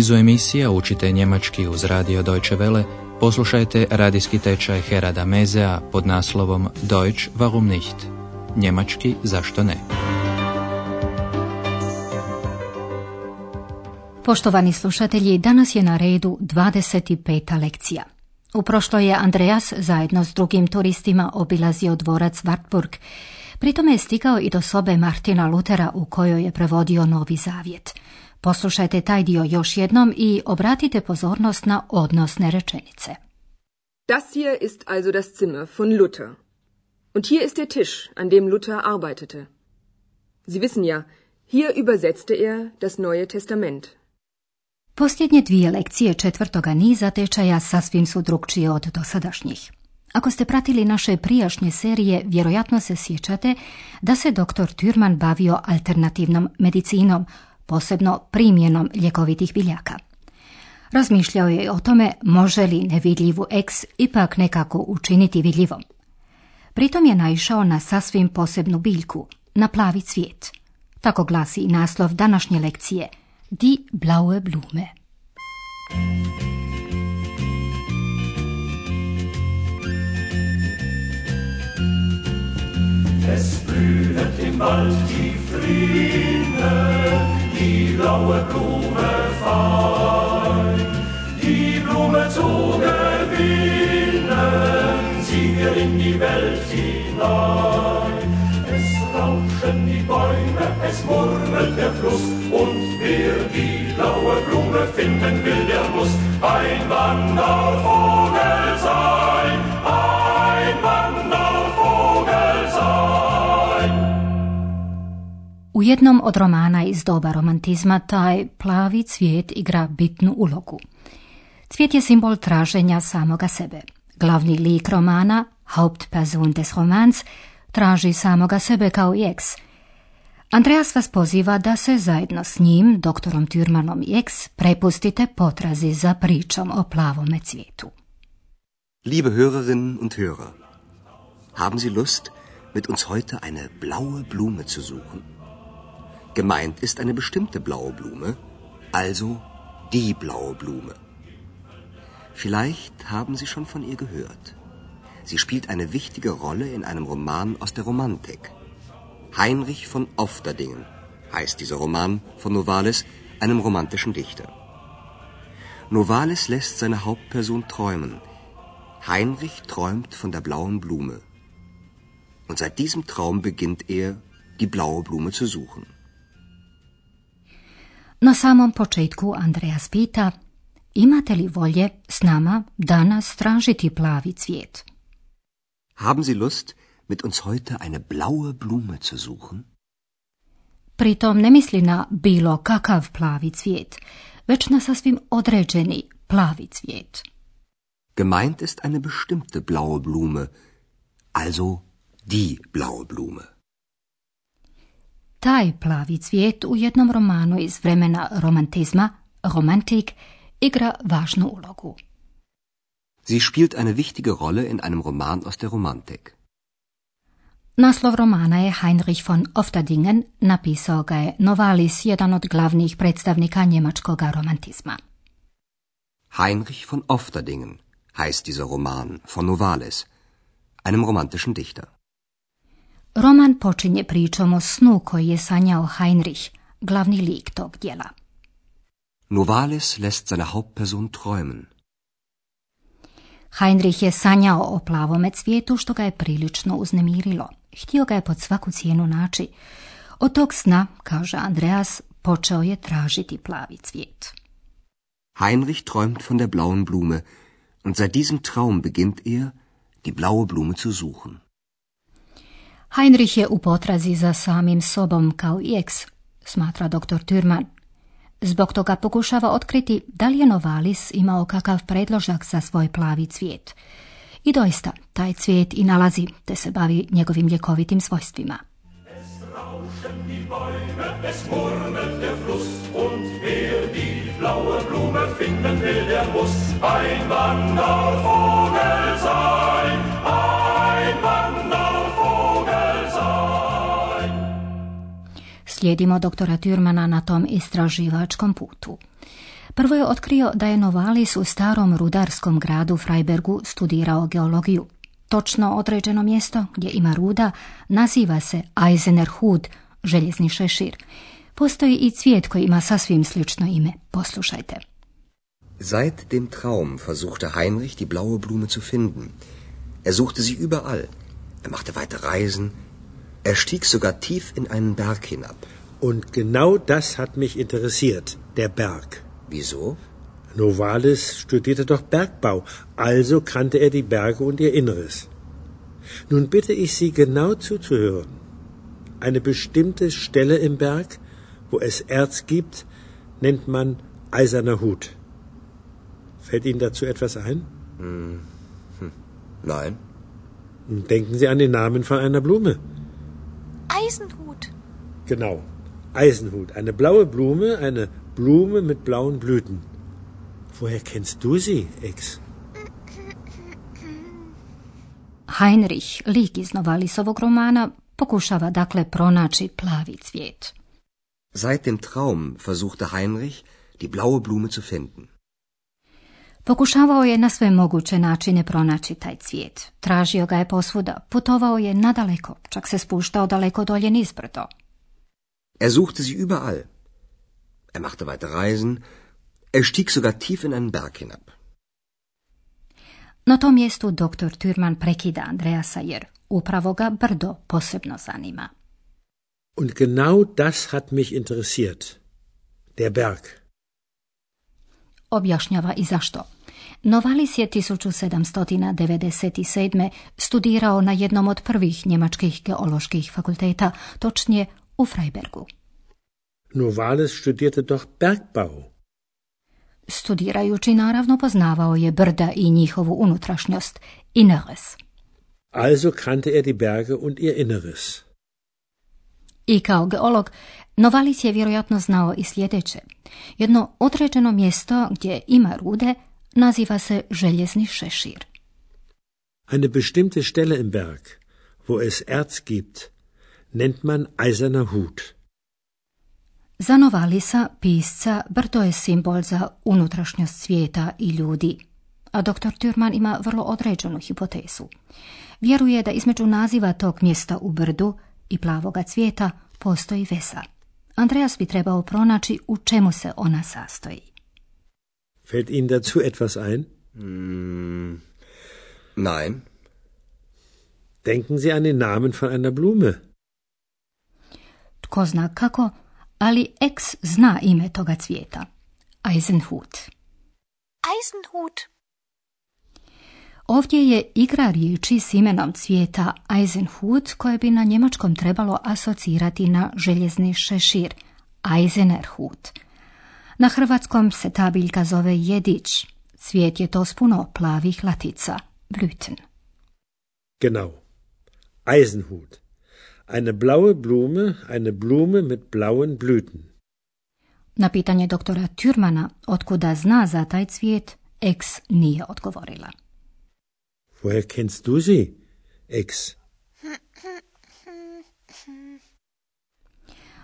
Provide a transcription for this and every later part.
nizu emisija učite njemački uz radio Deutsche Welle, poslušajte radijski tečaj Herada Mezea pod naslovom Deutsch warum nicht? Njemački zašto ne? Poštovani slušatelji, danas je na redu 25. lekcija. U prošloj je Andreas zajedno s drugim turistima obilazio dvorac Wartburg. Pritome je stigao i do sobe Martina Lutera u kojoj je prevodio Novi Zavjet. Poslušajte taj dio još jednom i obratite pozornost na odnosne rečenice. Das hier ist also das Zimmer von Luther. Und hier ist der Tisch, an dem Luther arbeitete. Sie wissen ja, hier übersetzte er das Neue Testament. Posljednje dvije lekcije četvrtoga niza tečaja sasvim su drugčije od dosadašnjih. Ako ste pratili naše prijašnje serije, vjerojatno se sjećate da se dr. Türman bavio alternativnom medicinom, posebno primjenom ljekovitih biljaka. Razmišljao je o tome može li nevidljivu eks ipak nekako učiniti vidljivom. Pritom je naišao na sasvim posebnu biljku, na plavi cvijet. Tako glasi naslov današnje lekcije – Die blaue Blume. Es blühet im Wald die Fliene, die blaue Blume fein. Die Blume zu gewinnen, ziehen wir in die Welt hinein. Es rauschen die Bäume, es murmelt der Fluss und wer die blaue Blume finden will, der muss ein Wandervogel U jednom od romana iz doba romantizma taj plavi cvijet igra bitnu ulogu. Cvijet je simbol traženja samoga sebe. Glavni lik romana, Hauptperson des Romans, traži samoga sebe kao i eks. Andreas vas poziva da se zajedno s njim, doktorom Türmanom i eks, prepustite potrazi za pričom o plavome cvijetu. Liebe Hörerinnen und Hörer, haben Sie Lust, mit uns heute eine blaue Blume zu suchen? Gemeint ist eine bestimmte blaue Blume, also die blaue Blume. Vielleicht haben Sie schon von ihr gehört. Sie spielt eine wichtige Rolle in einem Roman aus der Romantik. Heinrich von Ofterdingen heißt dieser Roman von Novalis, einem romantischen Dichter. Novalis lässt seine Hauptperson träumen. Heinrich träumt von der blauen Blume. Und seit diesem Traum beginnt er, die blaue Blume zu suchen. Na samom početku Andreas pita, imate li volje s nama danas tražiti plavi cvijet? Haben Sie Lust, mit uns heute eine blaue Blume zu suchen? Pritom ne misli na bilo kakav plavi cvijet, već na sasvim određeni plavi cvijet. Gemeint ist eine bestimmte blaue Blume, also die blaue Blume. Taj plavi cvijet u jednom romanu iz vremena romantizma, romantik, igra važnu ulogu. Sie spielt eine wichtige Rolle in einem Roman aus der Romantik. Naslov romana je Heinrich von Ofterdingen, napisao ga je Novalis, jedan od glavnih predstavnika njemačkog romantizma. Heinrich von Ofterdingen heißt dieser Roman von Novalis, einem romantischen Dichter. Roman počinje pričom o snu koji je sanjao Heinrich, glavni lik tog dijela. Novalis lässt seine Hauptperson träumen. Heinrich je sanjao o plavome cvijetu što ga je prilično uznemirilo. Htio ga je pod svaku cijenu naći. Od tog sna, kaže Andreas, počeo je tražiti plavi cvijet. Heinrich träumt von der blauen Blume und seit diesem Traum beginnt er, die blaue Blume zu suchen. Heinrich je u potrazi za samim sobom kao i eks, smatra dr. Türman. Zbog toga pokušava otkriti da li je Novalis imao kakav predložak za svoj plavi cvijet. I doista, taj cvijet i nalazi, te se bavi njegovim ljekovitim svojstvima. Slijedimo doktora Türmana na tom istraživačkom putu. Prvo je otkrio da je Novalis u starom rudarskom gradu Freibergu studirao geologiju. Točno određeno mjesto gdje ima ruda naziva se Eisenerhut, željezni šešir. Postoji i cvijet koji ima sasvim slično ime. Poslušajte. Seit dem Traum versuchte Heinrich die blaue Blume zu finden. Er suchte sie überall. Er machte weite Reisen. Er stieg sogar tief in einen Berg hinab. Und genau das hat mich interessiert, der Berg. Wieso? Novalis studierte doch Bergbau, also kannte er die Berge und ihr Inneres. Nun bitte ich Sie genau zuzuhören. Eine bestimmte Stelle im Berg, wo es Erz gibt, nennt man eiserner Hut. Fällt Ihnen dazu etwas ein? Hm. Hm. Nein. Denken Sie an den Namen von einer Blume. Eisenhut. Genau. Eisenhut. Eine blaue Blume, eine Blume mit blauen Blüten. Woher kennst du sie, Ex? Heinrich, lik iz Novalisovog romana, pokušava dakle pronaći plavi cvijet. Seit dem Traum versuchte Heinrich, die blaue Blume zu finden. Pokušavao je na sve moguće načine pronaći taj cvijet. Tražio ga je posvuda, putovao je nadaleko, čak se spuštao daleko dolje nizbrdo. Er suchte sie überall. Er machte weite Reisen, er stieg sogar tief in einen Berg hinab. Na tom mjestu doktor Türman prekida Andreasa jer upravo ga brdo posebno zanima. Und genau das hat mich interessiert. Der Berg. Objašnjava i zašto. Novalis je 1797. studirao na jednom od prvih njemačkih geoloških fakulteta, točnije u Freibergu. Novalis studierte doch Bergbau. Studirajući naravno poznavao je brda i njihovu unutrašnjost, Inneres. Also kannte er die Berge und ihr Inneres. I kao geolog, Novalis je vjerojatno znao i sljedeće. Jedno određeno mjesto gdje ima rude naziva se željezni šešir. Eine bestimmte Stelle im Berg, wo es Erz gibt, nennt man eiserner Hut. Za Novalisa, pisca, brdo je simbol za unutrašnjost svijeta i ljudi. A dr. Türman ima vrlo određenu hipotezu. Vjeruje da između naziva tog mjesta u brdu i plavoga cvijeta postoji veza. Andreas bi trebao pronaći u čemu se ona sastoji. Fällt Ihnen dazu etwas ein? Mm, nein. Denken Sie an den Namen von einer Blume. Tko zna kako, ali ex zna ime toga cvijeta. Eisenhut. Eisenhut. Ovdje je igra riječi s imenom cvijeta Eisenhut koje bi na njemačkom trebalo asocirati na željezni šešir Eisenerhut. Na hrvatskom se ta biljka zove jedić. Cvijet je to s puno plavih latica. Blüten. Genau. Eisenhut. Eine blaue Blume, eine Blume mit blauen Blüten. Na pitanje doktora Türmana otkuda zna za taj cvijet, ex nije odgovorila. Woher kennst du sie, Ex?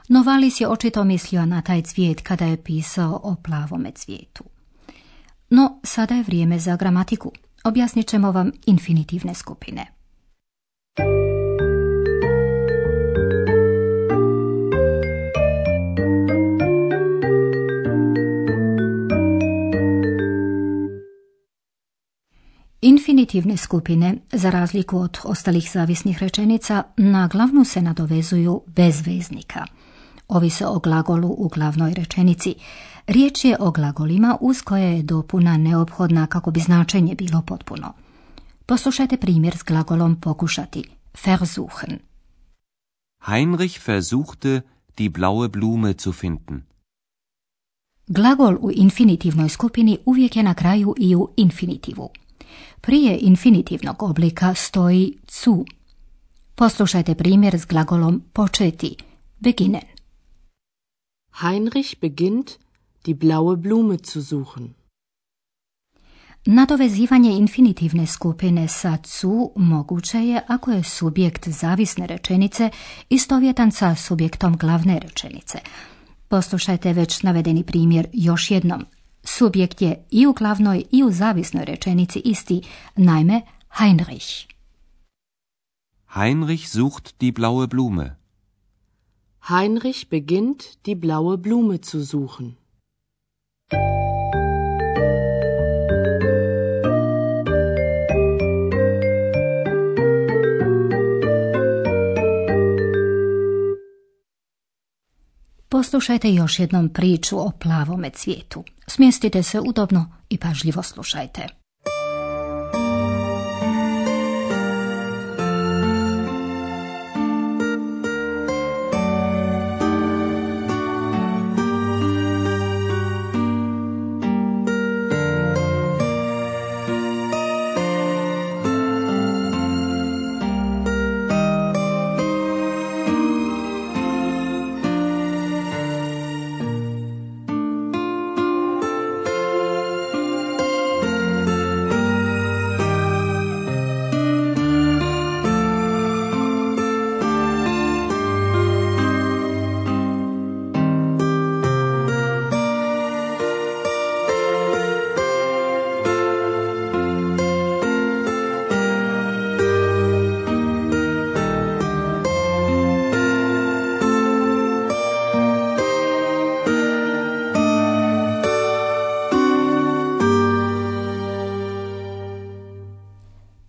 Novalis je očito mislio na taj cvijet kada je pisao o plavome cvijetu. No, sada je vrijeme za gramatiku. Objasnit ćemo vam infinitivne skupine. Infinitivne skupine, za razliku od ostalih zavisnih rečenica, na glavnu se nadovezuju bez veznika. Ovise o glagolu u glavnoj rečenici. Riječ je o glagolima uz koje je dopuna neophodna kako bi značenje bilo potpuno. Poslušajte primjer s glagolom pokušati. Versuchen. Heinrich versuchte, die blaue Blume zu finden. Glagol u infinitivnoj skupini uvijek je na kraju i u infinitivu. Prije infinitivnog oblika stoji cu. Poslušajte primjer s glagolom početi, beginnen. Heinrich beginnt, die blaue Blume zu suchen. Nadovezivanje infinitivne skupine sa cu moguće je ako je subjekt zavisne rečenice istovjetan sa subjektom glavne rečenice. Poslušajte već navedeni primjer još jednom. Subjekt je i u glavnoj i u zavisnoj rečenici isti, naime Heinrich. Heinrich sucht die blaue Blume. Heinrich beginnt, die blaue Blume zu suchen. Poslušajte još jednom priču o plavome cvijetu. Smjestite se udobno i pažljivo slušajte.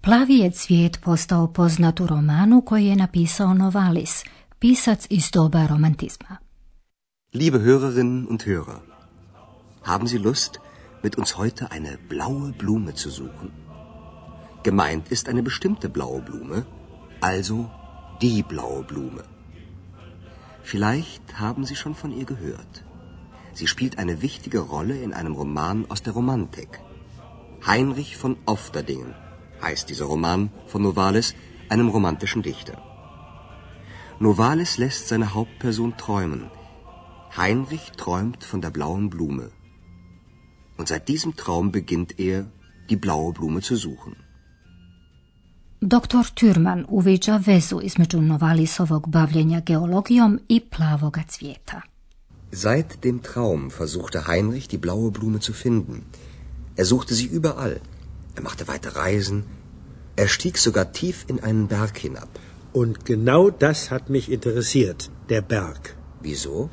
Plavi je cvijet postao poznat u romanu koji je napisao Novalis, pisac iz doba romantizma. Liebe Hörerinnen und Hörer, haben Sie Lust, mit uns heute eine blaue Blume zu suchen? Gemeint ist eine bestimmte blaue Blume, also die blaue Blume. Vielleicht haben Sie schon von ihr gehört. Sie spielt eine wichtige Rolle in einem Roman aus der Romantik. Heinrich von Ofterdingen heißt dieser Roman von Novalis, einem romantischen Dichter. Novalis lässt seine Hauptperson träumen. Heinrich träumt von der blauen Blume. Und seit diesem Traum beginnt er, die blaue Blume zu suchen. Dr. Türman uviđa vezu između Novalisovog bavljenja geologijom i plavoga cvijeta. Seit dem Traum versuchte Heinrich, die blaue Blume zu finden. Er suchte sie überall – er machte weite Reisen. Er stieg sogar tief in einen Berg hinab. Und genau das hat mich interessiert, der Berg. Wieso?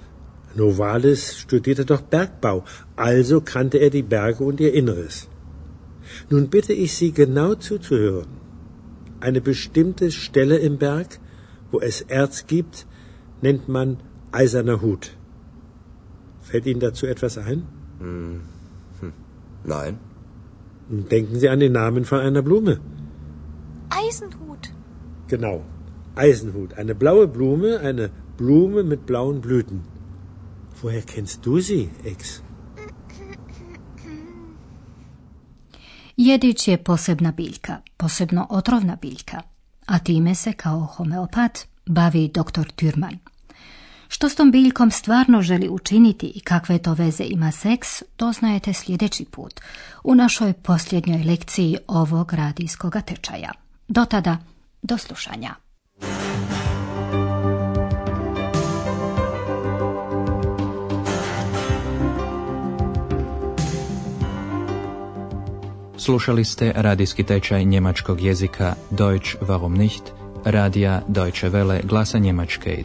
Novalis studierte doch Bergbau, also kannte er die Berge und ihr Inneres. Nun bitte ich Sie genau zuzuhören. Eine bestimmte Stelle im Berg, wo es Erz gibt, nennt man eiserner Hut. Fällt Ihnen dazu etwas ein? Hm. Hm. Nein. Denken Sie an den Namen von einer Blume. Eisenhut. Genau, Eisenhut. Eine blaue Blume, eine Blume mit blauen Blüten. Woher kennst du sie, Ex? Jedić je posebna biljka, posebno otrovna biljka, a time se kao homeopat bavi dr. Türman. Što s tom biljkom stvarno želi učiniti i kakve to veze ima seks, doznajete sljedeći put u našoj posljednjoj lekciji ovog radijskog tečaja. Do tada, do slušanja. Slušali ste radijski tečaj njemačkog jezika Deutsch warum nicht, radija Deutsche Welle glasa Njemačke